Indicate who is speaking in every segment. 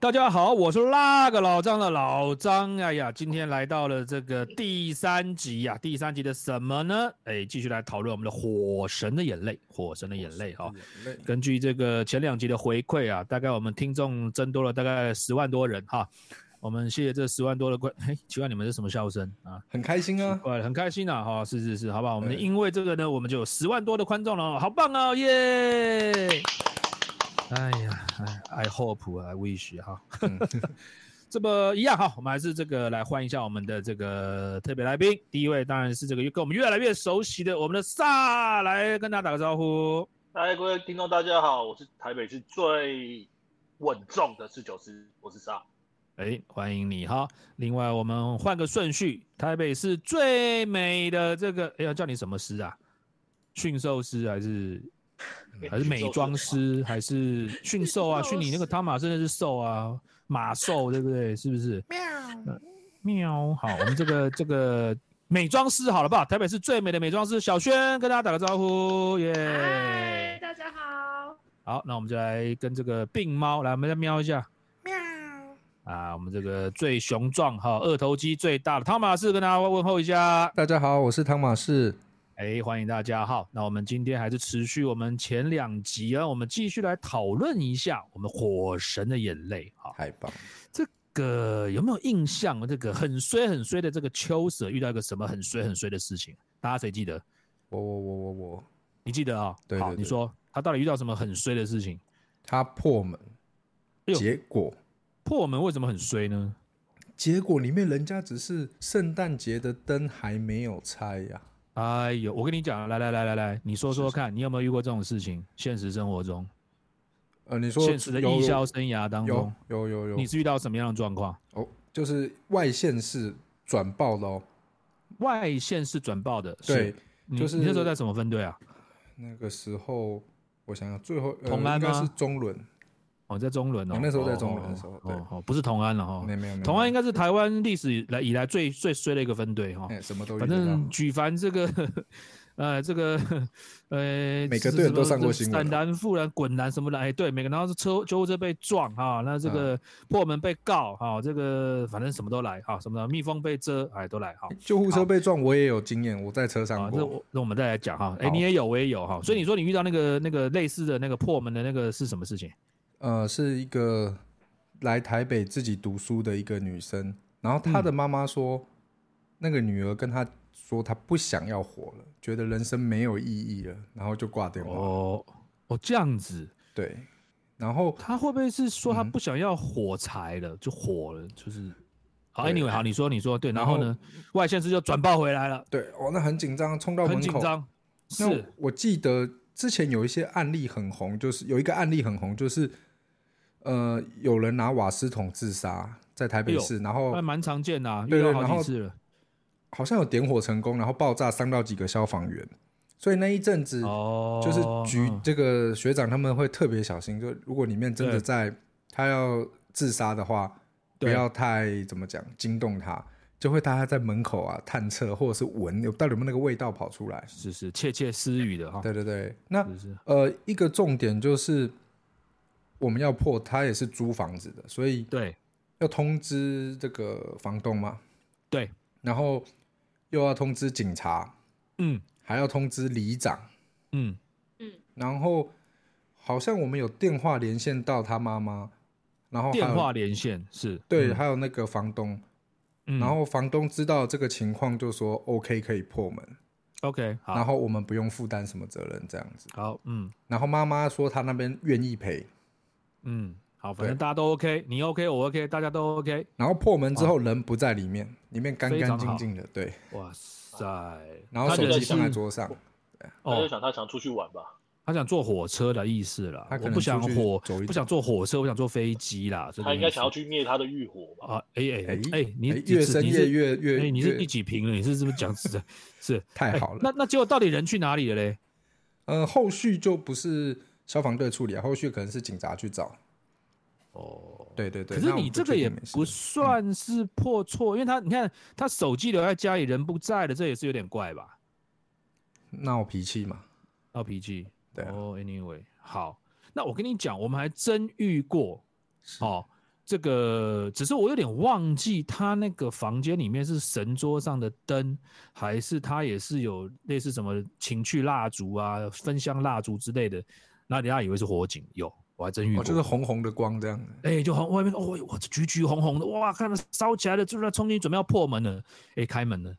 Speaker 1: 大家好，我是那个老张的老张。哎呀，今天来到了这个第三集呀，第三集的什么呢？哎，继续来讨论我们的《火神的眼泪》。火神的眼泪哈，根据这个前两集的回馈啊，大概我们听众增多了大概十万多人哈。我们谢谢这十万多的观，哎，奇怪你们是什么笑声啊？
Speaker 2: 很开心啊，
Speaker 1: 对，很开心啊，哈，是是是，好不好？我们因为这个呢，我们就有十万多的观众了，好棒哦，耶！哎呀，哎，I hope，I wish，哈，这么一样哈，我们还是这个来换一下我们的这个特别来宾，第一位当然是这个跟我们越来越熟悉的我们的萨，来跟大家打个招呼。
Speaker 3: 嗨，各位听众大家好，我是台北市最稳重的侍酒师，我是萨。
Speaker 1: 哎，欢迎你哈！另外，我们换个顺序，台北市最美的这个，哎，要叫你什么师啊？驯兽师还是还是美妆师还是 驯兽啊？驯你那个汤马真的是兽啊，马兽对不对？是不是？喵喵，好，我们这个这个美妆师好了吧？台北市最美的美妆师小轩跟大家打个招呼，
Speaker 4: 耶！嗨，大家好。
Speaker 1: 好，那我们就来跟这个病猫来，我们再瞄一下。喵啊，我们这个最雄壮哈，二头肌最大的汤马士跟大家问候一下。
Speaker 2: 大家好，我是汤马士。
Speaker 1: 哎，欢迎大家哈。那我们今天还是持续我们前两集啊，我们继续来讨论一下我们火神的眼泪哈。
Speaker 2: 太棒！
Speaker 1: 这个有没有印象？这个很衰很衰的这个秋蛇遇到一个什么很衰很衰的事情？大家谁记得？
Speaker 2: 我我我我我，
Speaker 1: 你记得啊？
Speaker 2: 对
Speaker 1: 对。你说他到底遇到什么很衰的事情？
Speaker 2: 他破门，结果。
Speaker 1: 破门为什么很衰呢？
Speaker 2: 结果里面人家只是圣诞节的灯还没有拆呀！
Speaker 1: 哎呦，我跟你讲，来来来来来，你说说看，你有没有遇过这种事情？现实生活中，
Speaker 2: 呃，你说
Speaker 1: 现实的艺销生涯当中，
Speaker 2: 有有有，
Speaker 1: 你是遇到什么样的状况？
Speaker 2: 哦，就是外线是转爆的哦，
Speaker 1: 外线是转爆的，
Speaker 2: 对，就是
Speaker 1: 你那时候在什么分队啊？
Speaker 2: 那个时候，我想想，最后
Speaker 1: 同安
Speaker 2: 吗？是中轮。
Speaker 1: 哦，在中轮哦，
Speaker 2: 那时候在中轮的时候，对，
Speaker 1: 哦，不是同安了哈，
Speaker 2: 没有没有，
Speaker 1: 同安应该是台湾历史来以来最最衰的一个分队哈，
Speaker 2: 什么都
Speaker 1: 反正举凡这个，呃，这个，呃，
Speaker 2: 每个队都上过新
Speaker 1: 闻，闪复燃、滚燃什么的，哎，对，每个然后是车救护车被撞哈，那这个破门被告哈，这个反正什么都来哈，什么的蜜蜂被蛰哎都来哈，
Speaker 2: 救护车被撞我也有经验，我在车上过，
Speaker 1: 那我们再来讲哈，哎，你也有我也有哈，所以你说你遇到那个那个类似的那个破门的那个是什么事情？
Speaker 2: 呃，是一个来台北自己读书的一个女生，然后她的妈妈说，那个女儿跟她说，她不想要活了，觉得人生没有意义了，然后就挂电话。
Speaker 1: 哦，哦，这样子，
Speaker 2: 对。然后
Speaker 1: 她会不会是说她不想要火柴了，就火了，就是好，anyway，好，你说，你说，对，然后呢，外线是就转报回来了，
Speaker 2: 对，哦，那很紧张，冲到门口，
Speaker 1: 很紧张。是
Speaker 2: 我记得之前有一些案例很红，就是有一个案例很红，就是。呃，有人拿瓦斯桶自杀在台北市，然后
Speaker 1: 还蛮常见的，
Speaker 2: 对对，
Speaker 1: 然
Speaker 2: 后好像有点火成功，然后爆炸伤到几个消防员，所以那一阵子就是局这个学长他们会特别小心，就如果里面真的在他要自杀的话，不要太怎么讲惊动他，就会大家在门口啊探测或者是闻有到底有没有那个味道跑出来，
Speaker 1: 是是窃窃私语的哈，
Speaker 2: 对对对，那呃一个重点就是。我们要破，他也是租房子的，所以
Speaker 1: 对，
Speaker 2: 要通知这个房东嘛，
Speaker 1: 对，
Speaker 2: 然后又要通知警察，
Speaker 1: 嗯，
Speaker 2: 还要通知里长，
Speaker 1: 嗯。
Speaker 4: 嗯，
Speaker 2: 然后好像我们有电话连线到他妈妈，然后
Speaker 1: 电话连线是。
Speaker 2: 对，还有那个房东，然后房东知道这个情况就说 OK 可以破门
Speaker 1: ，OK，
Speaker 2: 然后我们不用负担什么责任这样子，
Speaker 1: 好，嗯，
Speaker 2: 然后妈妈说她那边愿意赔。
Speaker 1: 嗯，好，反正大家都 OK，你 OK，我 OK，大家都 OK。
Speaker 2: 然后破门之后人不在里面，里面干干净净的，对。
Speaker 1: 哇塞！
Speaker 2: 然后手机放在桌上，
Speaker 3: 他就想他想出去玩吧，
Speaker 1: 他想坐火车的意思了。我不想火，不想坐火车，我想坐飞机啦。
Speaker 3: 他应该想要去灭他的欲火吧？
Speaker 1: 啊，哎哎哎哎，你
Speaker 2: 越深夜越越，
Speaker 1: 哎，你是第几瓶了？你是是不是讲是？是
Speaker 2: 太好了。
Speaker 1: 那那结果到底人去哪里了嘞？
Speaker 2: 呃，后续就不是。消防队处理啊，后续可能是警察去找。
Speaker 1: 哦，
Speaker 2: 对对对。
Speaker 1: 可是你这个也不算是破错，因为他你看他手机留在家里，人不在了，这也是有点怪吧？
Speaker 2: 闹脾气嘛，
Speaker 1: 闹脾气。
Speaker 2: 对。
Speaker 1: 哦，anyway，好，那我跟你讲，我们还真遇过。哦，这个只是我有点忘记，他那个房间里面是神桌上的灯，还是他也是有类似什么情趣蜡烛啊、分香蜡烛之类的？那人家以为是火警，有我还真遇过，
Speaker 2: 就是红红的光这样。
Speaker 1: 哎，就红外面哦，哇，橘橘红红的，哇，看到烧起来了，就是冲进去准备要破门了，哎，开门了，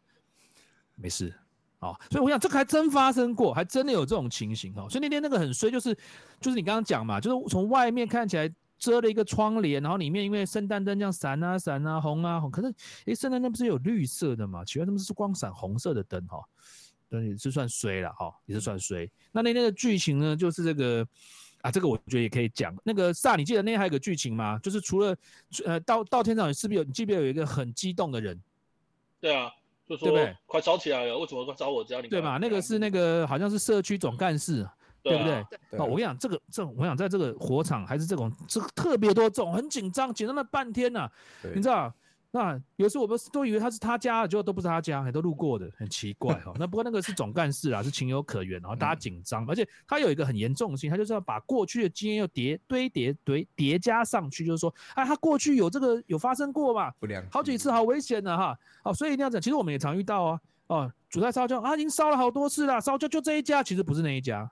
Speaker 1: 没事。哦，所以我想这个还真发生过，还真的有这种情形哦。所以那天那个很衰，就是就是你刚刚讲嘛，就是从外面看起来遮了一个窗帘，然后里面因为圣诞灯这样闪啊闪啊红啊红，可是诶，圣诞灯不是有绿色的嘛？奇怪，他们是光闪红色的灯哈，对，是算衰了哈，也是算衰。那那天的剧情呢，就是这个啊，这个我觉得也可以讲。那个萨，你记得那天还有个剧情吗？就是除了呃到到天上是不是有？你记不记得有一个很激动的人？
Speaker 3: 对啊。对不对？快烧起来了！为什么快找我家？
Speaker 1: 对吧？那个是那个好像是社区总干事，对不对？哦，我跟你讲，这个这我想在这个火场还是这种这个特别多种，很紧张，紧张了半天呢，你知道？那有时候我们都以为他是他家，结果都不是他家，还都路过的，很奇怪哈。那不过那个是总干事啊，是情有可原，然后大家紧张，而且他有一个很严重性，他就是要把过去的经验又叠堆叠堆叠加上去，就是说，哎，他过去有这个有发生过嘛？
Speaker 2: 不良
Speaker 1: 好几次，好危险的哈。哦，所以一定要讲，其实我们也常遇到啊。哦，主菜烧焦啊，已经烧了好多次了，烧焦就这一家，其实不是那一家。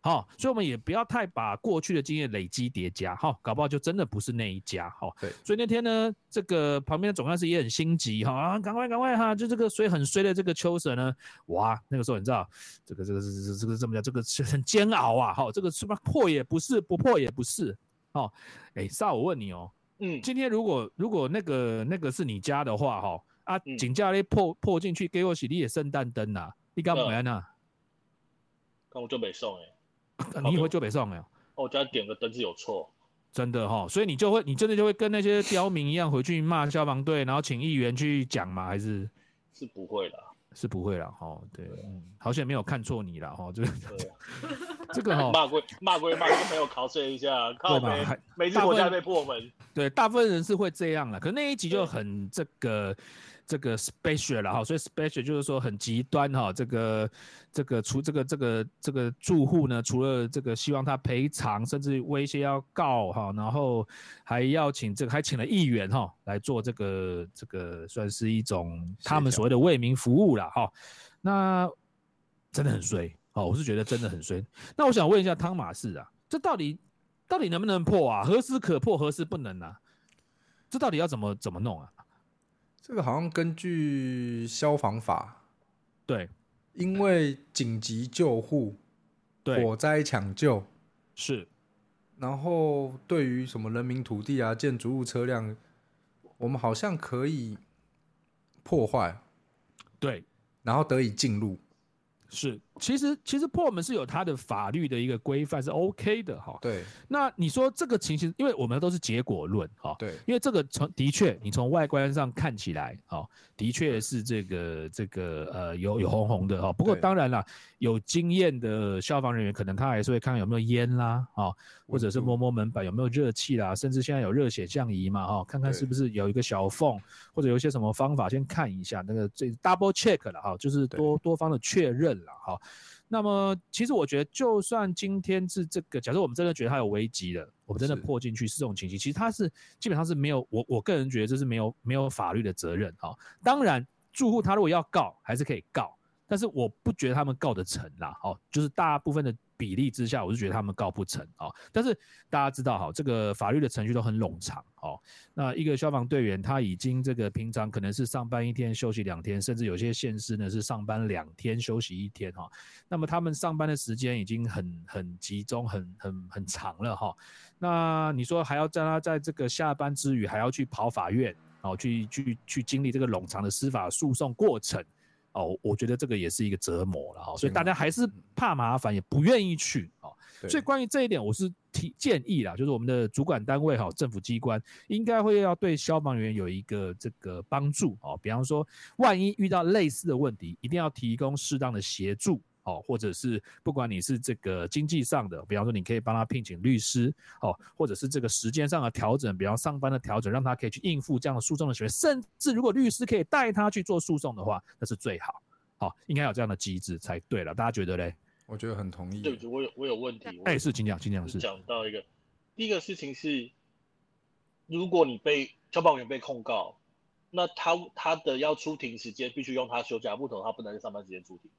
Speaker 1: 好，所以我们也不要太把过去的经验累积叠加，哈，搞不好就真的不是那一家，哈。
Speaker 2: 对。
Speaker 1: 所以那天呢，这个旁边的总干事也很心急，哈啊，赶快赶快哈，就这个水很衰的这个秋神呢，哇，那个时候你知道，这个这个这个这个这么讲，这个是很煎熬啊，哈，这个是不破也不是，不破也不是，哦，哎，少我问你哦，嗯，今天如果如果那个那个是你家的话，哈，啊，紧家咧破破进去给我洗你的圣诞灯呐，你干嘛呢？
Speaker 3: 那我就没送哎。
Speaker 1: 你以为就北上没有？哦？
Speaker 3: 我家点个灯是有错，
Speaker 1: 真的哈，所以你就会，你真的就会跟那些刁民一样回去骂消防队，然后请议员去讲吗？还是
Speaker 3: 是不会的，
Speaker 1: 是不会了哈。对，嗯，好像没有看错你了哈。这个 这个哈，
Speaker 3: 骂归骂归骂，跟朋友考碎一下，靠没每次国家被破门。
Speaker 1: 对，大部分人是会这样了，可那一集就很这个。这个 special 了哈，所以 special 就是说很极端哈。这个这个除这个这个这个住户呢，除了这个希望他赔偿，甚至威胁要告哈，然后还要请这个还请了议员哈来做这个这个算是一种他们所谓的为民服务了哈。那真的很衰哦，我是觉得真的很衰。那我想问一下汤马士啊，这到底到底能不能破啊？何时可破，何时不能啊？这到底要怎么怎么弄啊？
Speaker 2: 这个好像根据消防法，
Speaker 1: 对，
Speaker 2: 因为紧急救护、火灾抢救
Speaker 1: 是，
Speaker 2: 然后对于什么人民、土地啊、建筑物、车辆，我们好像可以破坏，
Speaker 1: 对，
Speaker 2: 然后得以进入。
Speaker 1: 是，其实其实破门是有它的法律的一个规范是 OK 的哈。
Speaker 2: 对，
Speaker 1: 那你说这个情形，因为我们都是结果论哈。
Speaker 2: 对，
Speaker 1: 因为这个从的确，你从外观上看起来，哈，的确是这个这个呃有有红红的哈。不过当然啦，有经验的消防人员可能他还是会看看有没有烟啦，啊，或者是摸摸门板有没有热气啦，甚至现在有热血降仪嘛，哈，看看是不是有一个小缝，或者有一些什么方法先看一下那个这 double check 了哈，就是多多方的确认。了哈，那么其实我觉得，就算今天是这个，假设我们真的觉得它有危机了，我们真的破进去是这种情形，其实它是基本上是没有，我我个人觉得这是没有没有法律的责任哈。当然，住户他如果要告，还是可以告，但是我不觉得他们告得成啦，哦，就是大部分的。比例之下，我是觉得他们告不成啊。但是大家知道哈，这个法律的程序都很冗长哦。那一个消防队员他已经这个平常可能是上班一天休息两天，甚至有些县市呢是上班两天休息一天哈。那么他们上班的时间已经很很集中、很很很长了哈。那你说还要在他在这个下班之余还要去跑法院，然后去去去经历这个冗长的司法诉讼过程？哦，我觉得这个也是一个折磨了哈，所以大家还是怕麻烦，也不愿意去啊。所以关于这一点，我是提建议啦，就是我们的主管单位哈，政府机关应该会要对消防员有一个这个帮助哦，比方说，万一遇到类似的问题，一定要提供适当的协助。哦，或者是不管你是这个经济上的，比方说你可以帮他聘请律师，哦，或者是这个时间上的调整，比方上班的调整，让他可以去应付这样的诉讼的学甚至如果律师可以带他去做诉讼的话，那是最好。好，应该有这样的机制才对了。大家觉得嘞？
Speaker 2: 我觉得很同意。
Speaker 3: 对不起，我有我有问题。
Speaker 1: 哎，是请讲，请讲是。
Speaker 3: 讲到一个，第一个事情是，如果你被消防员被控告，那他他的要出庭时间必须用他休假，不同他不能在上班时间出庭。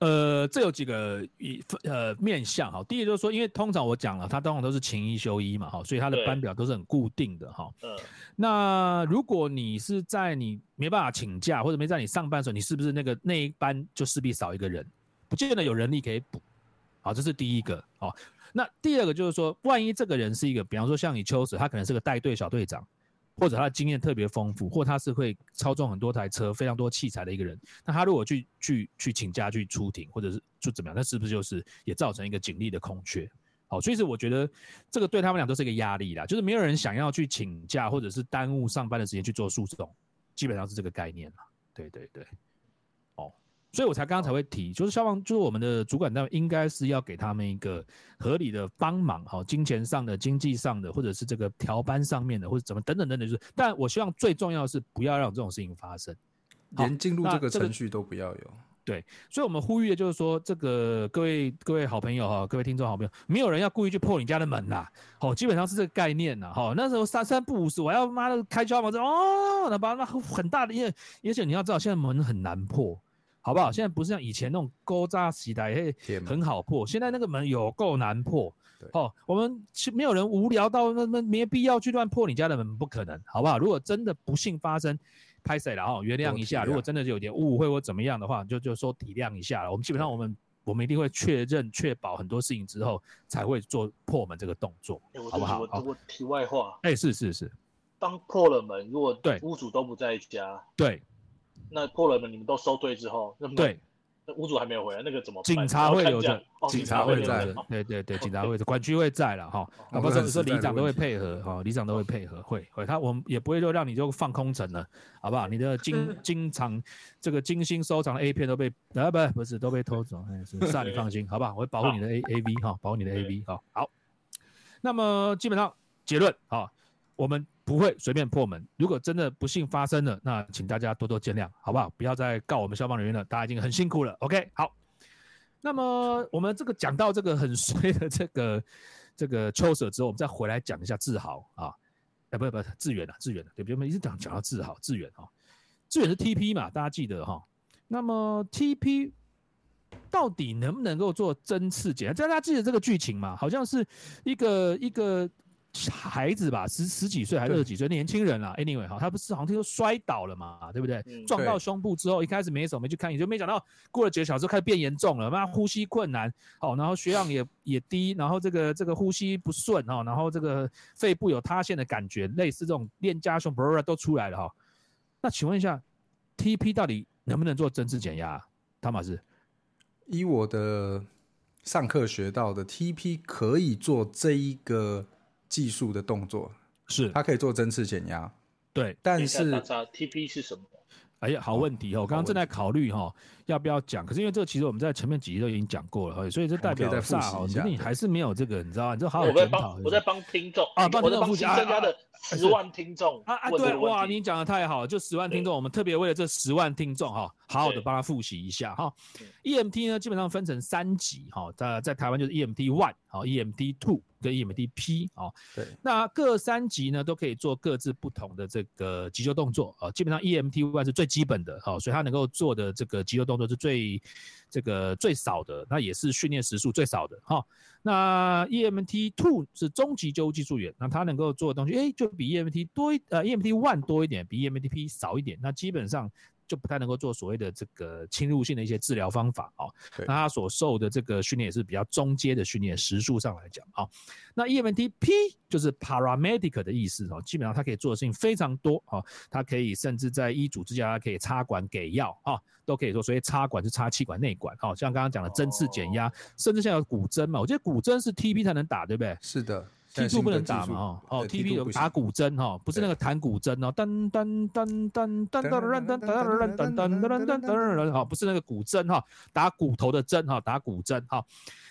Speaker 1: 呃，这有几个一呃面向哈。第一就是说，因为通常我讲了，他通常都是勤一休一嘛，哈，所以他的班表都是很固定的哈。嗯。那如果你是在你没办法请假或者没在你上班的时候，你是不是那个那一班就势必少一个人，不见得有人力可以补。好，这是第一个。好，那第二个就是说，万一这个人是一个，比方说像你秋子，他可能是个带队小队长。或者他的经验特别丰富，或他是会操纵很多台车、非常多器材的一个人，那他如果去去去请假去出庭，或者是就怎么样，那是不是就是也造成一个警力的空缺？好，所以是我觉得这个对他们俩都是一个压力啦，就是没有人想要去请假，或者是耽误上班的时间去做诉讼，基本上是这个概念啦。对对对。所以我才刚刚才会提，就是消防，就是我们的主管单位应该是要给他们一个合理的帮忙，哈，金钱上的、经济上的，或者是这个调班上面的，或者怎么等等等等，就是。但我希望最重要的是不要让这种事情发生，
Speaker 2: 连进入这个程序都不要有。
Speaker 1: 对，所以我们呼吁的就是说，这个各位各位好朋友哈，各位听众好朋友，没有人要故意去破你家的门呐，好，基本上是这个概念呐，哈，那时候三三不五时，我要妈的开消防车哦，那把那很大的，因为而且你要知道，现在门很难破。好不好？现在不是像以前那种勾扎起来，嘿，很好破。现在那个门有够难破。哦，我们没有人无聊到那那没必要去乱破你家的门，不可能，好不好？如果真的不幸发生，拍谁了哈？原谅一下。如果真的有点误会或怎么样的话，就就说体谅一下了。我们基本上我们我们一定会确认确保很多事情之后才会做破门这个动作，好不好？
Speaker 3: 我题外话，
Speaker 1: 哎，是是是，
Speaker 3: 当破了门，如果对屋主都不在家，
Speaker 1: 对。
Speaker 3: 那破了门，你们都收队之后，那
Speaker 1: 对，
Speaker 3: 那屋主还没有回来，那个怎么？
Speaker 1: 警察会留着，
Speaker 2: 警察会在，
Speaker 1: 对对对，警察会在，管区会在了哈。啊，不是说里长都会配合哈，里长都会配合，会会。他我们也不会就让你就放空城了，好不好？你的经经常这个精心收藏的 A 片都被啊不不是都被偷走，哎是，是，你放心，好不好？我会保护你的 A A V 哈，保护你的 A V 哈。好，那么基本上结论啊，我们。不会随便破门。如果真的不幸发生了，那请大家多多见谅，好不好？不要再告我们消防人员了，大家已经很辛苦了。OK，好。那么我们这个讲到这个很衰的这个这个秋舍之后，我们再回来讲一下志豪啊，哎，不不，志远啊，志远的，对不对？我们一直讲讲到志豪，志远啊，志远是 TP 嘛，大家记得哈。那么 TP 到底能不能够做针刺检？大家记得这个剧情嘛？好像是一个一个。孩子吧，十十几岁还是二十几岁年轻人啊？Anyway 哈，他不是好像听说摔倒了嘛，对不对？撞到胸部之后，一开始没什么，没去看，也就没想到过了几个小时开始变严重了，妈呼吸困难，好，然后血氧也也低，然后这个这个呼吸不顺哈，然后这个肺部有塌陷的感觉，类似这种链加胸都出来了哈。那请问一下，TP 到底能不能做针刺减压？汤马斯，
Speaker 2: 以我的上课学到的，TP 可以做这一个。技术的动作
Speaker 1: 是，
Speaker 2: 它可以做针刺减压，
Speaker 1: 对，
Speaker 2: 但是
Speaker 3: TP 是什么？
Speaker 1: 哎呀，好问题哦！我刚刚正在考虑哈，要不要讲？可是因为这个其实我们在前面几集都已经讲过了，所以这代表
Speaker 2: 萨哈，
Speaker 1: 你还是没有这个，你知道吗？你这好好
Speaker 3: 检讨。我在帮听众
Speaker 1: 啊，帮
Speaker 3: 听众复习增加的十万听众
Speaker 1: 啊啊！对，哇，你讲的太好，就十万听众，我们特别为了这十万听众哈，好好的帮他复习一下哈。EMT 呢，基本上分成三级哈，在在台湾就是 EMT One，好，EMT Two。跟 EMTP 哦，
Speaker 2: 对，
Speaker 1: 那各三级呢都可以做各自不同的这个急救动作啊，基本上 EMT one 是最基本的，好，所以它能够做的这个急救动作是最这个最少的，那也是训练时数最少的哈。那 EMT two 是中级救护技术员，那他能够做的东西，哎，就比 EMT 多一呃 EMT one 多一点，比 EMTP 少一点，那基本上。就不太能够做所谓的这个侵入性的一些治疗方法哦。那他所受的这个训练也是比较中阶的训练，时数上来讲啊。那 EMTP 就是 paramedic 的意思哦，基本上他可以做的事情非常多哦，他可以甚至在医嘱之下，他可以插管给药啊，都可以说。所以插管是插气管内管哦，像刚刚讲的针刺减压，甚至像有骨针嘛，我觉得骨针是 TP 才能打，对不对？
Speaker 2: 是的。
Speaker 1: T two 不能打嘛？哦哦，T P 有打古筝哈，不是那个弹古筝哦，噔噔噔噔噔噔噔噔噔噔噔噔噔噔噔，不是那个古筝哈，打骨头的针哈，打古筝哈。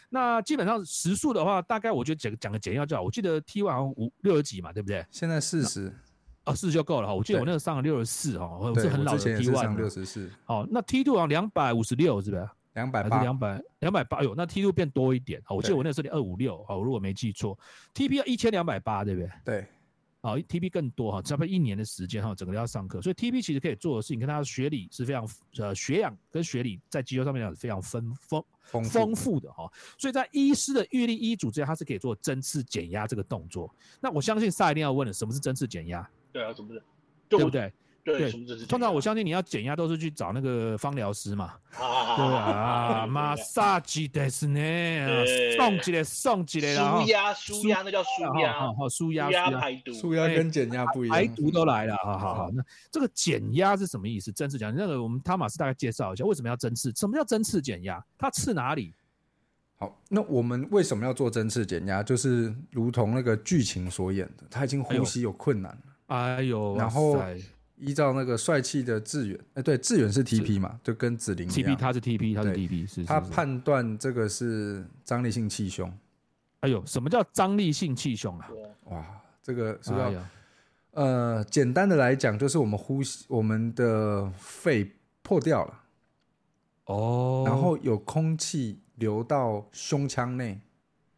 Speaker 1: 那基本上时速的话，大概我就讲讲个简要就好。我记得 T one 好像五六十几嘛，对不对？
Speaker 2: 现在四十，
Speaker 1: 哦，四十就够了哈。我记得我那个上了六十四哈，我是很老的 T one，
Speaker 2: 六十四。
Speaker 1: 好，那 T two 好像两百五十六是不是？
Speaker 2: 两百八，
Speaker 1: 两百两百八，哎呦，那 T two 变多一点，我记得我那时候二五六，哦，如果没记错，T P 要一千两百八，对不对？
Speaker 2: 对，
Speaker 1: 好，TP 更多哈，差不多一年的时间哈，整个都要上课，所以 TP 其实可以做的事情跟他的学理是非常呃学养跟学理在肌肉上面讲是非常丰丰丰富的哈，所以在医师的预立医嘱之下，他是可以做针刺减压这个动作。那我相信萨一定要问了，什么是针刺减压？
Speaker 3: 对啊，怎么是？
Speaker 1: 对不对？
Speaker 3: 对，
Speaker 1: 通常我相信你要减压都是去找那个芳疗师嘛，对啊，马萨吉的是呢，送起来送起来，
Speaker 3: 舒压舒压那叫舒压，
Speaker 1: 好舒压
Speaker 3: 排毒，
Speaker 2: 舒压跟减压不一样，
Speaker 1: 排毒都来了，好好好，那这个减压是什么意思？针刺讲那个我们汤马斯大概介绍一下，为什么要针刺？什么叫针刺减压？它刺哪里？
Speaker 2: 好，那我们为什么要做针刺减压？就是如同那个剧情所演的，他已经呼吸有困难了，
Speaker 1: 哎呦，
Speaker 2: 然后。依照那个帅气的志远，哎，对，志远是 TP 嘛，就跟子林一
Speaker 1: 样。TP 他是 TP，他是 TP，是。
Speaker 2: 他判断这个是张力性气胸。
Speaker 1: 哎呦，什么叫张力性气胸啊？
Speaker 2: 哇，这个是要，呃，简单的来讲，就是我们呼吸，我们的肺破掉了。
Speaker 1: 哦。
Speaker 2: 然后有空气流到胸腔内。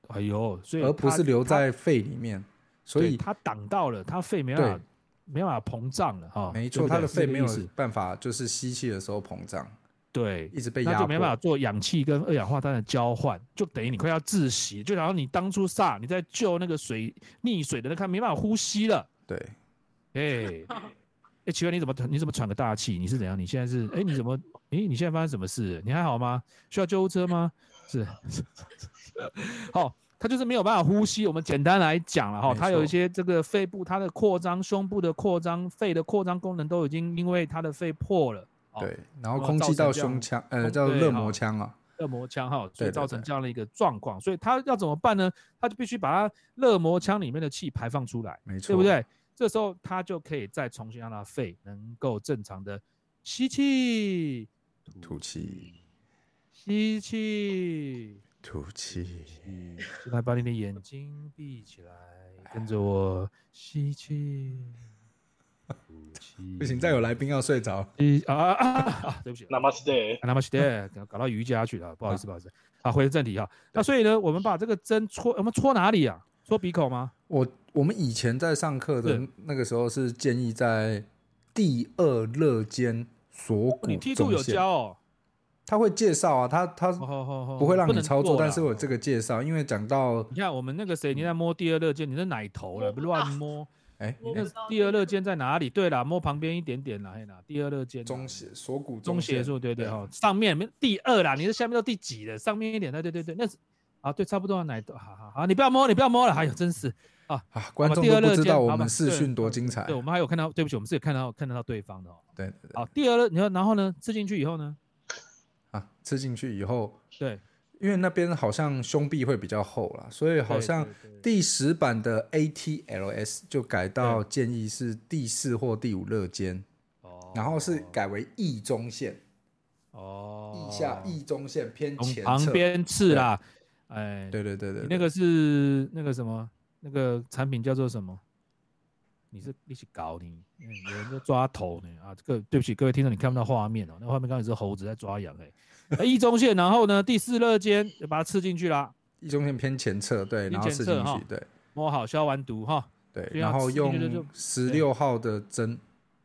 Speaker 1: 哎呦，所以
Speaker 2: 而不是留在肺里面，所以
Speaker 1: 它挡到了，它肺没办法。没办法膨胀了哈，
Speaker 2: 没错，他的肺没有办法，就是吸气的时候膨胀，
Speaker 1: 对，
Speaker 2: 一直被压迫，
Speaker 1: 就没办法做氧气跟二氧化碳的交换，就等于你快要窒息，就然后你当初萨你在救那个水溺水的那看没办法呼吸了，
Speaker 2: 对，
Speaker 1: 哎，哎，奇怪，你怎么你怎么喘个大气？你是怎样？你现在是哎，你怎么哎，你现在发生什么事？你还好吗？需要救护车吗？是，好。他就是没有办法呼吸。我们简单来讲了哈，他有一些这个肺部它的扩张、胸部的扩张、肺的扩张功能都已经因为他的肺破了。
Speaker 2: 对，然后空气到胸腔，呃，叫热膜腔啊，
Speaker 1: 热膜腔哈，所以造成这样的一个状况。所以他要怎么办呢？他就必须把他热膜腔里面的气排放出来，
Speaker 2: 没错，
Speaker 1: 对不对？这时候他就可以再重新让他肺能够正常的吸气、
Speaker 2: 吐气、
Speaker 1: 吸气。
Speaker 2: 吐气，
Speaker 1: 现在把你的眼睛闭起来，跟着我吸气，吐气。
Speaker 2: 不行，再有来宾要睡着。
Speaker 1: 一啊啊啊！对不起
Speaker 3: ，Namaste，Namaste，
Speaker 1: 搞到瑜伽去了，不好意思，不好意思。好，回正题哈。那所以呢，我们把这个针戳，我们戳哪里啊？戳鼻孔吗？
Speaker 2: 我我们以前在上课的那个时候是建议在第二肋间锁骨你
Speaker 1: 梯度有教。哦。
Speaker 2: 他会介绍啊，他他不会让你操作，但是我这个介绍，因为讲到
Speaker 1: 你看我们那个谁，你在摸第二肋间，你是奶头了，不乱摸。哎，你那第二肋间在哪里？对了，摸旁边一点点啦，嘿啦，第二肋间
Speaker 2: 中斜锁骨
Speaker 1: 中斜处，对对哈，上面没第二啦，你是下面到第几的？上面一点，对对对对，那是啊，对，差不多奶头，好好好，你不要摸，你不要摸了，哎呦，真是啊
Speaker 2: 啊，观众都不知道我们视讯多精彩，
Speaker 1: 对，我们还有看到，对不起，我们是有看到看得到对方的哦，
Speaker 2: 对，
Speaker 1: 好，第二肋，你看，然后呢，吃进去以后呢？
Speaker 2: 啊，吃进去以后，
Speaker 1: 对，
Speaker 2: 因为那边好像胸壁会比较厚啦，所以好像第十版的 ATLS 就改到建议是第四或第五肋间，哦，然后是改为翼中线，哦，翼下翼中线偏前
Speaker 1: 旁边刺啦，哎，
Speaker 2: 对对对对，
Speaker 1: 那个是那个什么，那个产品叫做什么？你是一起搞你，有人在抓头呢啊！这个对不起各位听众，你看不到画面哦，那画面刚才是猴子在抓羊哎。一中线，然后呢第四肋间就把它刺进去啦。
Speaker 2: 一中线偏前侧，对，然后刺进去，对，
Speaker 1: 摸好消完毒哈。
Speaker 2: 对，然后用十六号的针，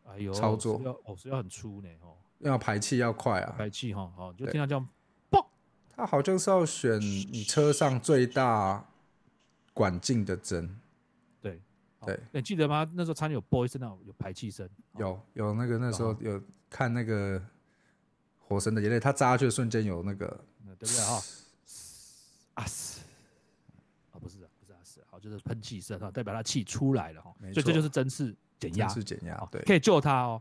Speaker 1: 哎呦，
Speaker 2: 操作
Speaker 1: 哦，是要很粗呢哦，
Speaker 2: 要排气要快啊，
Speaker 1: 排气哈，好，就听到这样，嘣，
Speaker 2: 它好像是要选你车上最大管径的针。对，
Speaker 1: 你记得吗？那时候差点有波一声，那种有排气声。
Speaker 2: 有有那个那时候有看那个《火神的眼泪》，他扎下去的瞬间有那个，
Speaker 1: 对不对哈？啊嘶！啊不是不是啊嘶，好就是喷气声哈，代表他气出来了哈。所以这就是针刺减压，
Speaker 2: 是减压，对，
Speaker 1: 可以救他哦。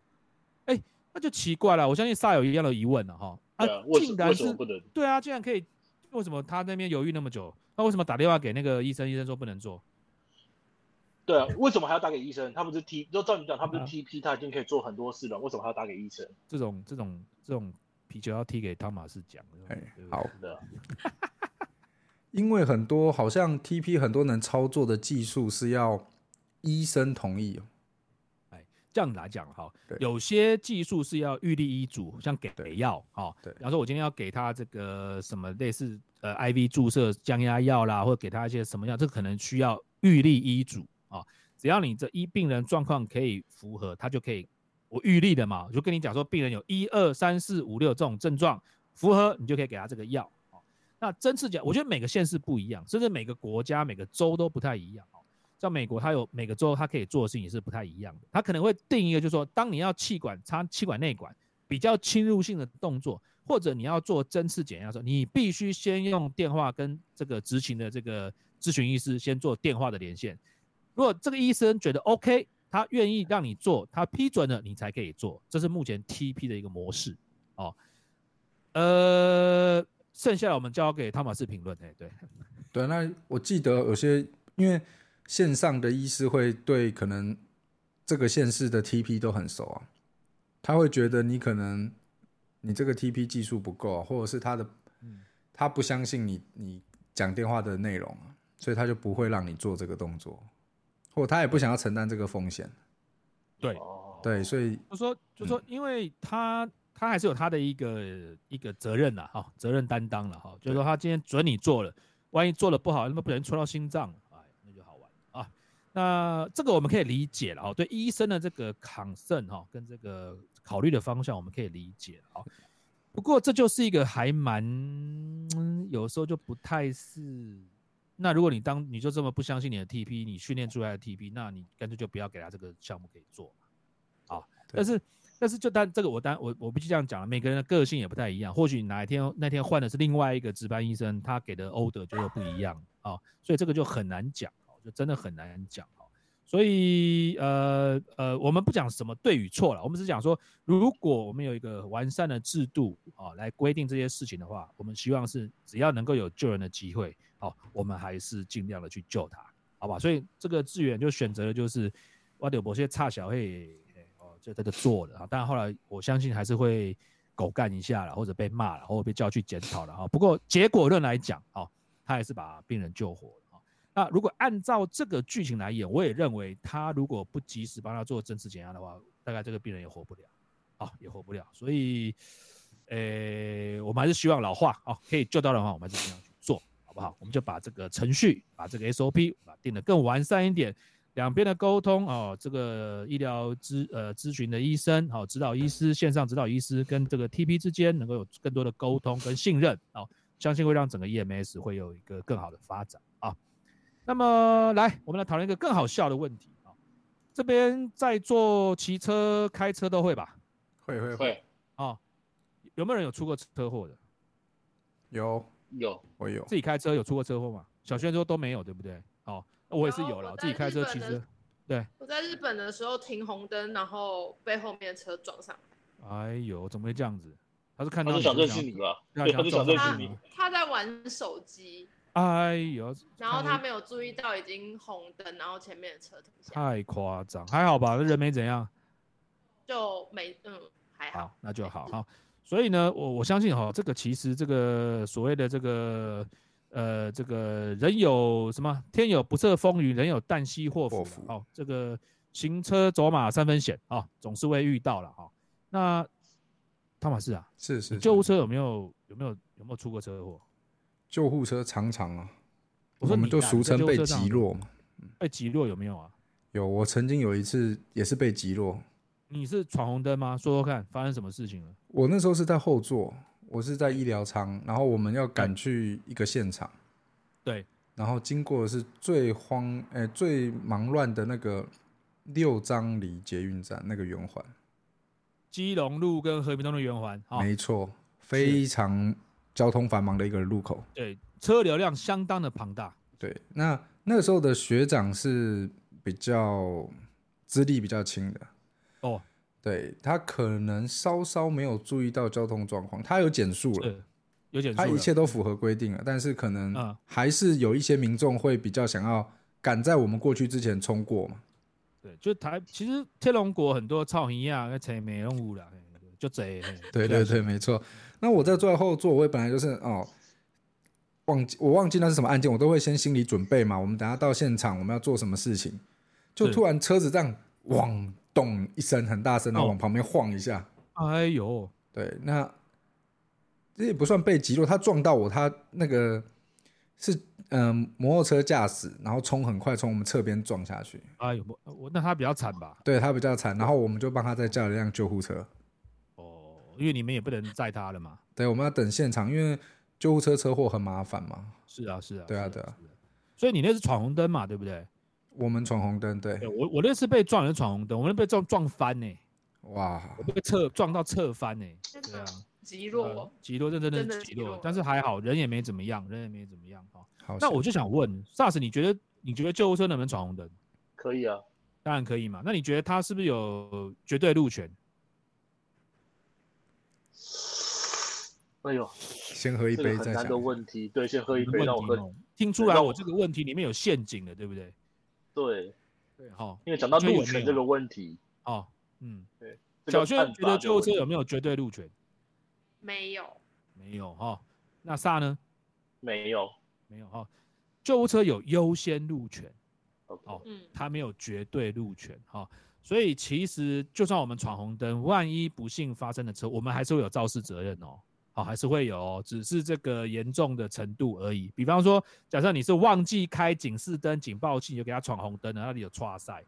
Speaker 1: 哎，那就奇怪了，我相信萨有一样的疑问了哈。
Speaker 3: 啊，竟然是
Speaker 1: 对啊，竟然可以，为什么他那边犹豫那么久？那为什么打电话给那个医生？医生说不能做。
Speaker 3: 对啊，为什么还要打给医生？他不是 T，就照你讲，他不是 TP，他已经可以做很多事了，为什么还要打给医生？
Speaker 1: 这种这种这种皮球要踢给汤马斯讲。
Speaker 2: 哎，好的。因为很多好像 TP 很多能操作的技术是要医生同意哦。
Speaker 1: 哎，这样来讲哈，有些技术是要预立医嘱，像给药哈。
Speaker 2: 对。比
Speaker 1: 方说，我今天要给他这个什么类似呃 IV 注射降压药啦，或者给他一些什么药，这可能需要预立医嘱。啊，只要你这一病人状况可以符合，他就可以我预立的嘛，我就跟你讲说，病人有一二三四五六这种症状符合，你就可以给他这个药。那针刺脚，我觉得每个县市不一样，甚至每个国家、每个州都不太一样。像美国，它有每个州它可以做的事情也是不太一样的。它可能会定一个，就是说，当你要气管插气管内管比较侵入性的动作，或者你要做针刺减压的时候，你必须先用电话跟这个执行的这个咨询医师先做电话的连线。如果这个医生觉得 OK，他愿意让你做，他批准了，你才可以做。这是目前 TP 的一个模式。哦，呃，剩下的我们交给汤马斯评论。哎，对，
Speaker 2: 对，那我记得有些因为。线上的医师会对可能这个县市的 TP 都很熟啊，他会觉得你可能你这个 TP 技术不够，或者是他的他不相信你你讲电话的内容啊，所以他就不会让你做这个动作，或他也不想要承担这个风险。
Speaker 1: 对
Speaker 2: 对，所以
Speaker 1: 就说就说，因为他他还是有他的一个一个责任了哈，责任担当了哈，就是说他今天准你做了，万一做的不好，那么不小心戳到心脏。那就好玩啊。那这个我们可以理解了哈，对医生的这个抗胜哈，跟这个考虑的方向我们可以理解啊。不过这就是一个还蛮，有时候就不太是。那如果你当你就这么不相信你的 TP，你训练出来的 TP，那你干脆就不要给他这个项目可以做啊。但是但是就单这个我当我我必须这样讲了，每个人的个性也不太一样，或许哪一天那天换的是另外一个值班医生，他给的 order 就会不一样啊，所以这个就很难讲。就真的很难讲哈，所以呃呃，我们不讲什么对与错了，我们只讲说，如果我们有一个完善的制度啊，来规定这些事情的话，我们希望是只要能够有救人的机会，好，我们还是尽量的去救他，好吧？所以这个志远就选择了就是挖掉某些差小会哦，就在这做了啊，但后来我相信还是会狗干一下了，或者被骂了，或者被叫去检讨了哈。不过结果论来讲，哦，他还是把病人救活了。那如果按照这个剧情来演，我也认为他如果不及时帮他做针刺减压的话，大概这个病人也活不了，啊，也活不了。所以，呃，我们还是希望老化啊，可以救到的话，我们还是尽量去，好不好？我们就把这个程序，把这个 SOP 把定得更完善一点，两边的沟通哦，这个医疗咨呃咨询的医生，好，指导医师线上指导医师跟这个 TP 之间能够有更多的沟通跟信任，哦，相信会让整个 EMS 会有一个更好的发展啊。那么来，我们来讨论一个更好笑的问题啊！这边在座骑车、开车都会吧？
Speaker 2: 会会
Speaker 3: 会
Speaker 1: 啊！有没有人有出过车祸的？
Speaker 2: 有
Speaker 3: 有，
Speaker 2: 我有。
Speaker 1: 自己开车有出过车祸吗？小轩说都没有，对不对？哦，我也是有了，自己开车其实。对。
Speaker 4: 我在日本的时候停红灯，然后被后面的车撞上。
Speaker 1: 哎呦，怎么会这样子？他是看到
Speaker 3: 他想认识你吧？他就想认识你。
Speaker 4: 他在玩手机。
Speaker 1: 哎呦！
Speaker 4: 然后他没有注意到已经红灯，然后前面的车停下。
Speaker 1: 太夸张，还好吧？人没怎样，
Speaker 4: 就没嗯还好，
Speaker 1: 那就好好。所以呢，我我相信哈，这个其实这个所谓的这个呃这个人有什么天有不测风云，人有旦夕祸福。哦，这个行车走马三分险啊，总是会遇到了哈。那汤马士啊，
Speaker 2: 是是，
Speaker 1: 救护车有没有有没有有没有出过车祸？
Speaker 2: 救护车常常啊，我们都俗称被击落嘛。
Speaker 1: 被击落有没有啊？
Speaker 2: 有，我曾经有一次也是被击落。
Speaker 1: 你是闯红灯吗？说说看，发生什么事情了？
Speaker 2: 我那时候是在后座，我是在医疗舱，然后我们要赶去一个现场。
Speaker 1: 对。
Speaker 2: 然后经过的是最慌诶最忙乱的那个六张里捷运站那个圆环，
Speaker 1: 基隆路跟和平东路圆环。
Speaker 2: 没错，非常。交通繁忙的一个路口，
Speaker 1: 对，车流量相当的庞大。
Speaker 2: 对，那那个时候的学长是比较资历比较轻的，
Speaker 1: 哦，
Speaker 2: 对他可能稍稍没有注意到交通状况，他有减速了，
Speaker 1: 有减速，
Speaker 2: 他一切都符合规定了，但是可能还是有一些民众会比较想要赶在我们过去之前冲过嘛。
Speaker 1: 对，就台其实天龙国很多超一样，那车没用误了，就这。
Speaker 2: 对对对，没错。那我在坐在后座，我也本来就是哦，忘记我忘记那是什么案件，我都会先心理准备嘛。我们等下到现场，我们要做什么事情？就突然车子这样往咚一声很大声，然后往旁边晃一下。
Speaker 1: 哎呦，
Speaker 2: 对，那这也不算被击落，他撞到我，他那个是嗯，摩托车驾驶，然后冲很快，从我们侧边撞下去。
Speaker 1: 哎呦，我那他比较惨吧？
Speaker 2: 对他比较惨，然后我们就帮他再叫了一辆救护车。
Speaker 1: 哦，因为你们也不能载他了嘛。
Speaker 2: 对，我们要等现场，因为救护车车祸很麻烦嘛。
Speaker 1: 是啊，是啊。
Speaker 2: 对啊，对啊。
Speaker 1: 所以你那是闯红灯嘛，对不对？
Speaker 2: 我们闯红灯，对。
Speaker 1: 我我那次被撞是闯红灯，我那被撞撞翻呢。
Speaker 2: 哇！
Speaker 1: 我被侧撞到侧翻呢。对啊。
Speaker 4: 极弱，
Speaker 1: 极弱，真真的极弱，但是还好，人也没怎么样，人也没怎么样哈。
Speaker 2: 好，
Speaker 1: 那我就想问，SARS，你觉得你觉得救护车能不能闯红灯？
Speaker 3: 可以啊，
Speaker 1: 当然可以嘛。那你觉得他是不是有绝对路权？
Speaker 3: 哎呦，
Speaker 2: 先喝一杯再
Speaker 3: 讲。的问题，对，先喝一杯让我喝。
Speaker 1: 听出来我这个问题里面有陷阱的，对不对？
Speaker 3: 对，
Speaker 1: 对，好。
Speaker 3: 因为讲到路权这个问题，
Speaker 1: 哦，嗯，
Speaker 3: 对。
Speaker 1: 小轩觉得救护车有没有绝对路权？
Speaker 4: 没有，
Speaker 1: 没有哈。那萨呢？
Speaker 3: 没有，
Speaker 1: 没有哈。救护车有优先路权，
Speaker 3: 哦，
Speaker 1: 嗯，它没有绝对路权哈。所以其实就算我们闯红灯，万一不幸发生的车，我们还是会有肇事责任哦。好，还是会有，只是这个严重的程度而已。比方说，假设你是忘记开警示灯、警报器，就给他闯红灯了，那里有错赛。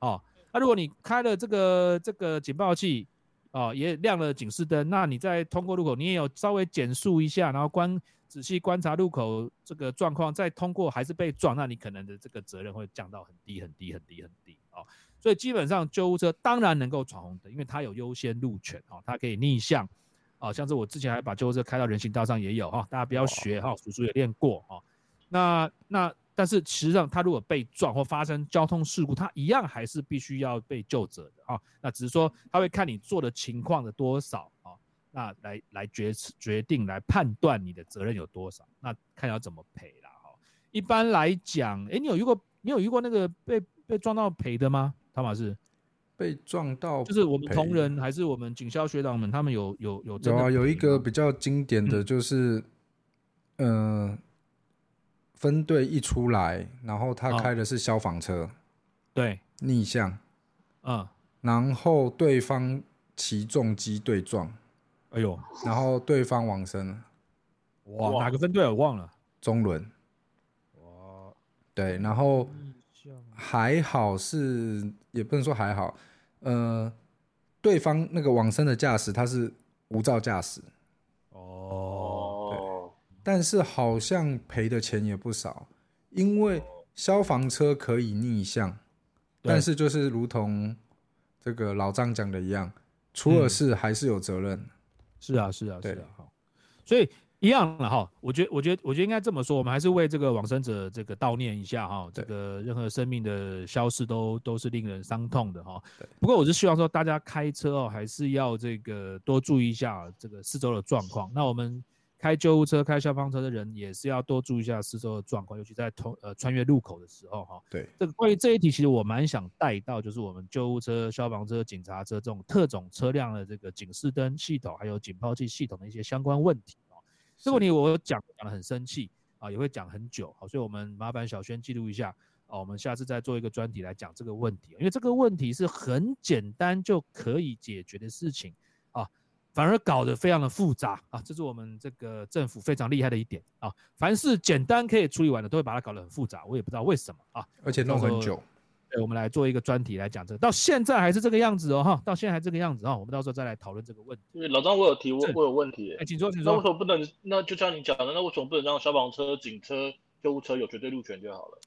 Speaker 1: 哦，那如果你开了这个这个警报器。哦，也亮了警示灯。那你在通过路口，你也有稍微减速一下，然后观仔细观察路口这个状况，再通过还是被撞，那你可能的这个责任会降到很低很低很低很低哦。所以基本上救护车当然能够闯红灯，因为它有优先路权哦，它可以逆向。哦，像是我之前还把救护车开到人行道上也有哈，大家不要学哈，叔叔也练过哈。那那。但是实际上，他如果被撞或发生交通事故，他一样还是必须要被救责的啊。那只是说他会看你做的情况的多少啊，那来来决决定来判断你的责任有多少，那看要怎么赔啦哈。一般来讲，哎，你有遇过你有遇过那个被被撞到赔的吗？汤马士
Speaker 2: 被撞到
Speaker 1: 就是我们同仁还是我们警校学长们，他们有有有
Speaker 2: 有啊，有一个比较经典的就是，嗯。分队一出来，然后他开的是消防车，
Speaker 1: 对，
Speaker 2: 逆向，
Speaker 1: 嗯，
Speaker 2: 然后对方骑重机对撞，
Speaker 1: 哎呦，
Speaker 2: 然后对方往生了，
Speaker 1: 哇，哪个分队我忘了，
Speaker 2: 中轮，哇，对，然后还好是，也不能说还好，呃，对方那个往生的驾驶他是无照驾驶。哦。但是好像赔的钱也不少，因为消防车可以逆向，但是就是如同这个老张讲的一样，出了事还是有责任。
Speaker 1: 是啊，是啊，是啊，好，所以一样了哈。我觉得，我觉得，我觉得应该这么说，我们还是为这个往生者这个悼念一下哈。这个任何生命的消失都都是令人伤痛的哈。不过我是希望说，大家开车哦，还是要这个多注意一下这个四周的状况。那我们。开救护车、开消防车的人也是要多注意一下四周的状况，尤其在通呃穿越路口的时候哈。
Speaker 2: 对，
Speaker 1: 这个关于这一题，其实我蛮想带到，就是我们救护车、消防车、警察车这种特种车辆的这个警示灯系统，还有警报器系统的一些相关问题哦。这个问题我讲讲的很生气啊，也会讲很久，好，所以我们麻烦小轩记录一下啊，我们下次再做一个专题来讲这个问题，因为这个问题是很简单就可以解决的事情啊。反而搞得非常的复杂啊，这是我们这个政府非常厉害的一点啊。凡是简单可以处理完的，都会把它搞得很复杂，我也不知道为什么啊。
Speaker 2: 而且弄很久。
Speaker 1: 对，我们来做一个专题来讲这个，到现在还是这个样子哦哈，到现在还这个样子啊，我们到时候再来讨论这个问题。
Speaker 3: 因为老张，我有提，我我有问题。
Speaker 1: 哎，请说，请说。
Speaker 3: 那为什么不能？那就像你讲的，那为什么不能让消防车、警车、救护车有绝对路权就好了？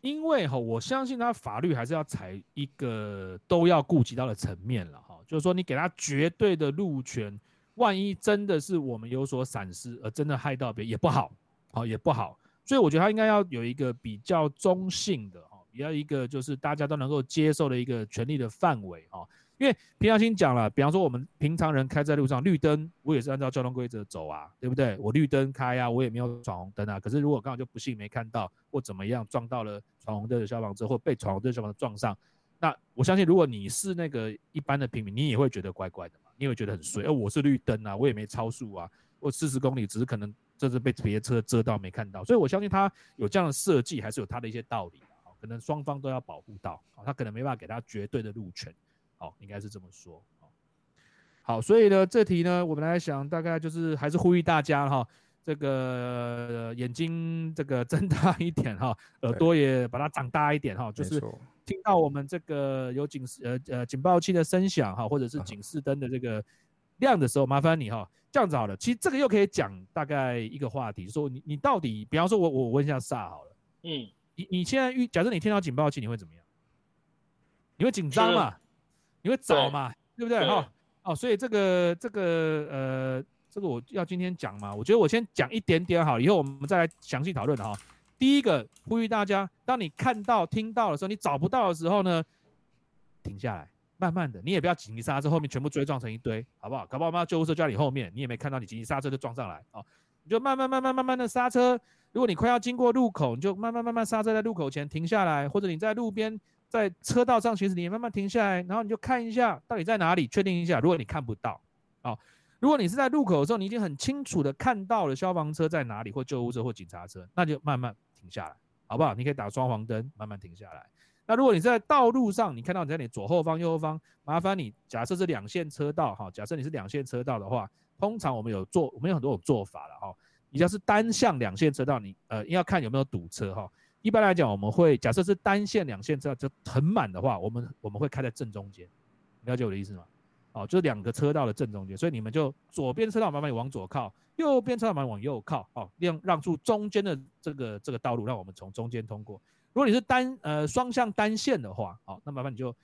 Speaker 1: 因为哈，我相信他法律还是要采一个都要顾及到的层面了哈，就是说你给他绝对的路权。万一真的是我们有所闪失，而真的害到别人也不好，好也不好，所以我觉得他应该要有一个比较中性的，要，一个就是大家都能够接受的一个权利的范围，哈，因为平常心讲了，比方说我们平常人开在路上，绿灯我也是按照交通规则走啊，对不对？我绿灯开啊，我也没有闯红灯啊，可是如果刚好就不幸没看到或怎么样撞到了闯红灯的消防车或被闯红灯消防撞上，那我相信如果你是那个一般的平民，你也会觉得怪怪的嘛。你会觉得很衰，哎，我是绿灯啊，我也没超速啊，我四十公里，只是可能这是被别的车遮到没看到，所以我相信他有这样的设计，还是有他的一些道理，可能双方都要保护到，他可能没办法给他绝对的路权，好，应该是这么说，好，所以呢，这题呢，我们来想，大概就是还是呼吁大家哈，这个眼睛这个睁大一点哈，耳朵也把它长大一点哈，就是听到我们这个有警示呃呃警报器的声响哈，或者是警示灯的这个亮的时候，麻烦你哈，这样子好了。其实这个又可以讲大概一个话题，说你你到底，比方说我我问一下萨好了，嗯，你你现在遇假设你听到警报器，你会怎么样？你会紧张嘛？你会找嘛？对不对？哈哦，所以这个这个呃。这个我要今天讲嘛？我觉得我先讲一点点好，以后我们再来详细讨论哈。第一个呼吁大家，当你看到、听到的时候，你找不到的时候呢，停下来，慢慢的，你也不要紧急刹车，后面全部追撞成一堆，好不好？搞不好妈救护车就在你后面，你也没看到，你紧急刹车就撞上来啊！你就慢慢、慢慢、慢慢的刹车。如果你快要经过路口，你就慢慢、慢慢刹车，在路口前停下来，或者你在路边在车道上行驶，你也慢慢停下来，然后你就看一下到底在哪里，确定一下。如果你看不到，好。如果你是在路口的时候，你已经很清楚的看到了消防车在哪里，或救护车或警察车，那就慢慢停下来，好不好？你可以打双黄灯，慢慢停下来。那如果你在道路上，你看到你在你左后方、右后方，麻烦你假设是两线车道，哈，假设你是两线车道的话，通常我们有做，我们有很多种做法了，哈。你要是单向两线车道，你呃要看有没有堵车，哈。一般来讲，我们会假设是单线两线车道就很满的话，我们我们会开在正中间，了解我的意思吗？哦，就是两个车道的正中间，所以你们就左边车道麻烦你往左靠，右边车道麻烦往右靠，哦，让让出中间的这个这个道路，让我们从中间通过。如果你是单呃双向单线的话，好，那麻烦你就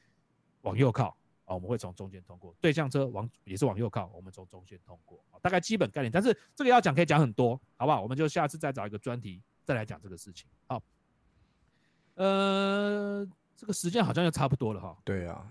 Speaker 1: 往右靠，哦，我们会从中间通过。对向车往也是往右靠，我们从中间通过。大概基本概念，但是这个要讲可以讲很多，好不好？我们就下次再找一个专题再来讲这个事情。好，呃，这个时间好像就差不多了哈。
Speaker 2: 对啊。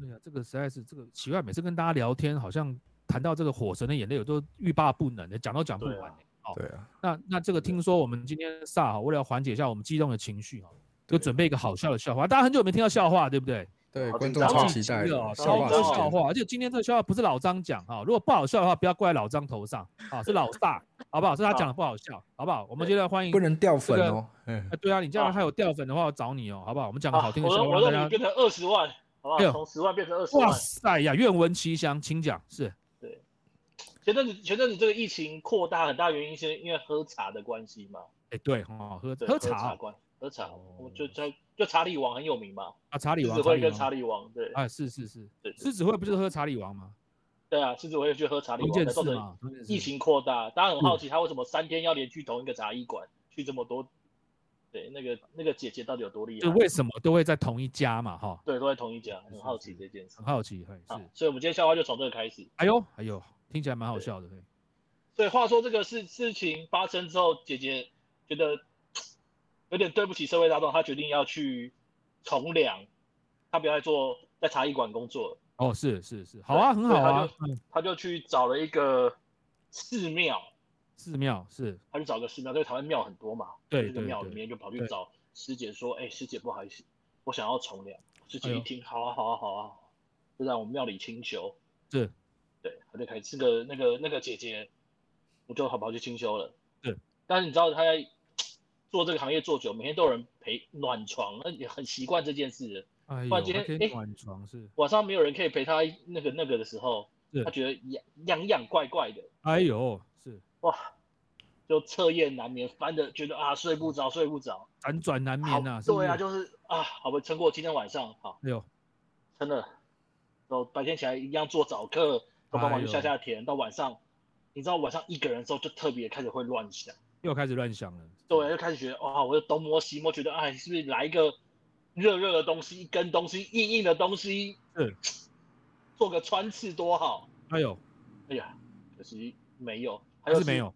Speaker 1: 对啊，这个实在是这个奇怪，每次跟大家聊天，好像谈到这个火神的眼泪，我都欲罢不能的，讲都讲不完。
Speaker 2: 哦，对啊。
Speaker 1: 那那这个听说我们今天萨哈，为了缓解一下我们激动的情绪哈，就准备一个好笑的笑话。大家很久没听到笑话，对不对？
Speaker 2: 对，观众超期待
Speaker 1: 的，笑话笑话。而且今天这个笑话不是老张讲哈，如果不好笑的话，不要怪老张头上啊，是老大，好不好？是他讲的不好笑，好不好？我们接着欢迎。
Speaker 2: 不能掉粉哦。
Speaker 1: 嗯。对啊，你这样还有掉粉的话，我找你哦，好不好？我们讲个好听的笑话，
Speaker 3: 大家变成二十万。好不好，从十万变成二十万。哇
Speaker 1: 塞呀，愿闻其详，请讲。是，
Speaker 3: 对。前阵子，前阵子这个疫情扩大，很大原因是因为喝茶的关系嘛。
Speaker 1: 哎，对，哦，喝喝茶
Speaker 3: 关，喝茶，我就就就查理王很有名嘛。
Speaker 1: 啊，查理王。
Speaker 3: 狮子会跟查理王，对。
Speaker 1: 啊，是是是，对。狮子会不是喝查理王吗？
Speaker 3: 对啊，狮子会去喝查理王，造成疫情扩大。大家很好奇，他为什么三天要连去同一个茶艺馆去这么多？对，那个那个姐姐到底有多厉害？
Speaker 1: 就为什么都会在同一家嘛？哈，
Speaker 3: 对，都在同一家，很好奇这件事。
Speaker 1: 很好奇，是。
Speaker 3: 所以，我们今天笑话就从这个开始。
Speaker 1: 哎呦，哎呦，听起来蛮好笑的。
Speaker 3: 对，话说这个事事情发生之后，姐姐觉得有点对不起社会大众，他决定要去从良，他不要再做在茶艺馆工作了。
Speaker 1: 哦，是是是，好啊，很好啊。
Speaker 3: 他就去找了一个寺庙。
Speaker 1: 寺庙是，
Speaker 3: 他去找个寺庙，因为台湾庙很多嘛，
Speaker 1: 对，
Speaker 3: 这个庙里面就跑去找师姐说：“哎，师姐不好意思，我想要从良。”师姐一听，好啊，好啊，好啊，就在我们庙里清修。
Speaker 1: 是，
Speaker 3: 对，他就开始，这个那个那个姐姐，我就好跑去清修了。
Speaker 1: 对，
Speaker 3: 但是你知道他在做这个行业做久，每天都有人陪暖床，那也很习惯这件事。
Speaker 1: 哎，突然今天哎，暖床是
Speaker 3: 晚上没有人可以陪他那个那个的时候，他觉得痒痒痒怪怪的。
Speaker 1: 哎呦，是。
Speaker 3: 哇，就彻夜难眠，翻的觉得啊睡不着，睡不着，
Speaker 1: 辗转难眠呐。
Speaker 3: 对啊，就是啊，好不撑过今天晚上，好，
Speaker 1: 哎呦，
Speaker 3: 撑了，都白天起来一样做早课，都帮忙去下下田。到晚上，你知道晚上一个人的时候就特别开始会乱想，
Speaker 1: 又开始乱想了。
Speaker 3: 对，又开始觉得哇，我又东摸西摸，觉得哎，是不是来一个热热的东西，一根东西，硬硬的东西，
Speaker 1: 嗯，
Speaker 3: 做个穿刺多好。
Speaker 1: 哎呦，
Speaker 3: 哎呀，可惜没有。
Speaker 1: 还是没有，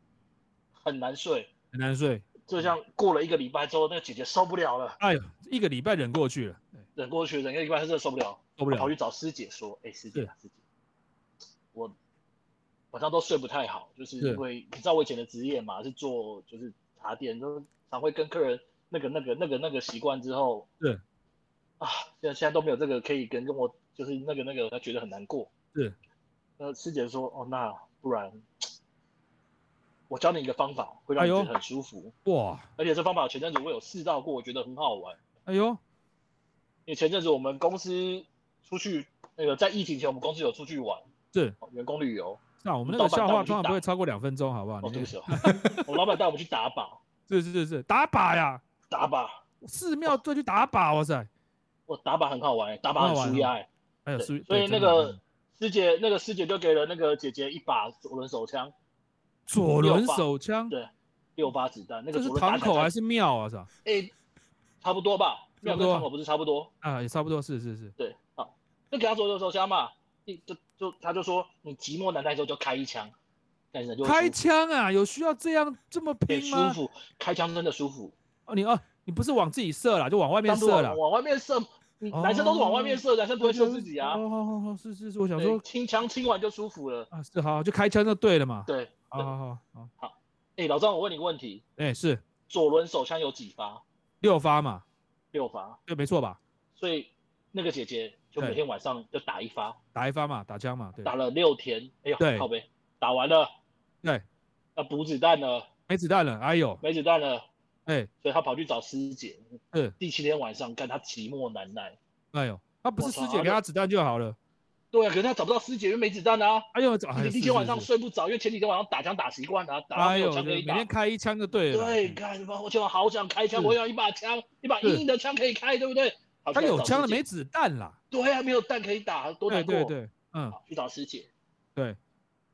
Speaker 3: 很难睡，
Speaker 1: 很难睡。
Speaker 3: 就像过了一个礼拜之后，那个姐姐受不了了。
Speaker 1: 哎呦，一个礼拜忍过去了，
Speaker 3: 忍过去，忍一个礼拜她真的受不了，
Speaker 1: 受不了，
Speaker 3: 跑去找师姐说：“哎，师姐，师姐，我晚上都睡不太好，就是因为你知道我以前的职业嘛，是做就是茶店，就常会跟客人那个那个那个那个习惯之后，
Speaker 1: 对，
Speaker 3: 啊，现在现在都没有这个可以跟跟我就是那个那个，他觉得很难过。
Speaker 1: 对，
Speaker 3: 那师姐说：哦，那不然。”我教你一个方法，会让你觉得很舒服
Speaker 1: 哇！
Speaker 3: 而且这方法前阵子我有试到过，我觉得很好玩。
Speaker 1: 哎呦，因
Speaker 3: 为前阵子我们公司出去那个在疫情前，我们公司有出去玩，
Speaker 1: 对
Speaker 3: 员工旅游。
Speaker 1: 那我们那个笑话通常不会超过两分钟，好不好？
Speaker 3: 哦，对不起，我老板带我们去打靶。
Speaker 1: 是是是是，打靶呀，
Speaker 3: 打靶。
Speaker 1: 寺庙队去打靶，哇塞！
Speaker 3: 我打靶很好玩，打靶很舒压。
Speaker 1: 还有舒，
Speaker 3: 所以那个师姐，那个师姐就给了那个姐姐一把左轮手枪。
Speaker 1: 左轮手枪？
Speaker 3: 对，六发子弹。那个
Speaker 1: 是堂口还是庙啊？是吧？
Speaker 3: 哎，差不多吧。庙跟堂口不是差不多？
Speaker 1: 啊，也差不多，是是是。
Speaker 3: 对，好，就给他左轮手枪嘛。就就他就说，你寂寞难耐的时候就开一枪。
Speaker 1: 开枪啊？有需要这样这么拼
Speaker 3: 吗？舒服，开枪真的舒服。
Speaker 1: 哦，你哦，你不是往自己射了，就往外面射了。
Speaker 3: 往外面射，男生都是往外面射，男生不会射自己啊。
Speaker 1: 好好好，是是是，我想说，
Speaker 3: 清枪清完就舒服了啊。
Speaker 1: 是好，就开枪就对了嘛。
Speaker 3: 对，
Speaker 1: 好好好好
Speaker 3: 好。哎，老张，我问你个问题。
Speaker 1: 哎，是
Speaker 3: 左轮手枪有几发？
Speaker 1: 六发嘛。
Speaker 3: 六发，
Speaker 1: 对，没错吧？
Speaker 3: 所以那个姐姐就每天晚上就打一发，
Speaker 1: 打一发嘛，打枪嘛，对。
Speaker 3: 打了六天，哎呦，靠呗，打完了。
Speaker 1: 对。
Speaker 3: 要补子弹了，
Speaker 1: 没子弹了，哎呦，
Speaker 3: 没子弹了，
Speaker 1: 哎，
Speaker 3: 所以他跑去找师姐。嗯，第七天晚上，看他寂寞难耐，
Speaker 1: 哎呦，他不是师姐给他子弹就好了。
Speaker 3: 对啊，可是他找不到师姐，因为没子弹啊。
Speaker 1: 哎呦，
Speaker 3: 第七天晚上睡不着，因为前几天晚上打枪打习惯了，打没有枪可以
Speaker 1: 打，每天开一枪就对了。
Speaker 3: 对，看吧，我今晚好想开枪，我要一把枪，一把硬硬的枪可以开，对不对？
Speaker 1: 他有枪了，没子弹啦。
Speaker 3: 对啊，没有弹可以打，多难过。
Speaker 1: 对对对，嗯，
Speaker 3: 去找师姐。
Speaker 1: 对。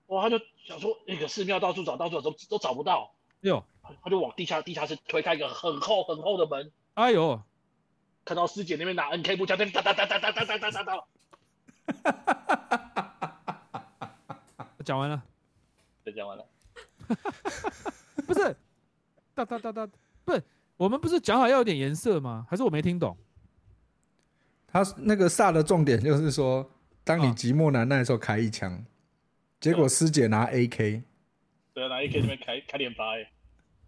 Speaker 3: 哇，他就想说那个寺庙到处找，到处找都都找不到。
Speaker 1: 哟，
Speaker 3: 他就往地下地下室推开一个很厚很厚的门。
Speaker 1: 哎呦，
Speaker 3: 看到师姐那边拿 N K 步枪，那边哒哒哒哒哒哒哒哒哒哒。哈哈哈哈
Speaker 1: 哈哈！讲完了，
Speaker 3: 都讲完了。
Speaker 1: 不是，哒哒哒哒，不是，我们不是讲好要有点颜色吗？还是我没听懂？
Speaker 2: 他那个煞的重点就是说，当你寂寞难耐的时候，开一枪。结果师姐拿 AK，
Speaker 3: 对啊，拿 AK 那边开开连发哎，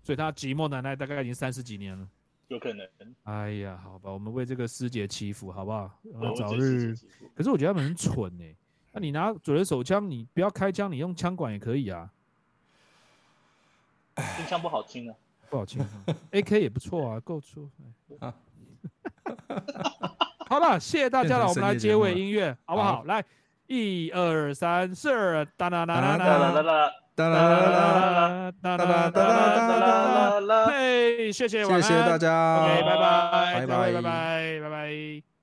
Speaker 1: 所以他寂寞难耐大概已经三十几年了，
Speaker 3: 有可能。
Speaker 1: 哎呀，好吧，我们为这个师姐祈福，好不好？早日。可是我觉得他们很蠢哎，那你拿左轮手枪，你不要开枪，你用枪管也可以啊。
Speaker 3: 听枪不好听啊，
Speaker 1: 不好听。AK 也不错啊，够出。好了，谢谢大家了，我们来结尾音乐，好不好？来。一二三四，哒啦啦啦啦啦啦啦哒啦啦啦哒啦哒啦啦啦，嘿，谢谢，
Speaker 2: 谢谢大家
Speaker 1: ，OK，拜拜，
Speaker 2: 拜拜，
Speaker 1: 拜拜。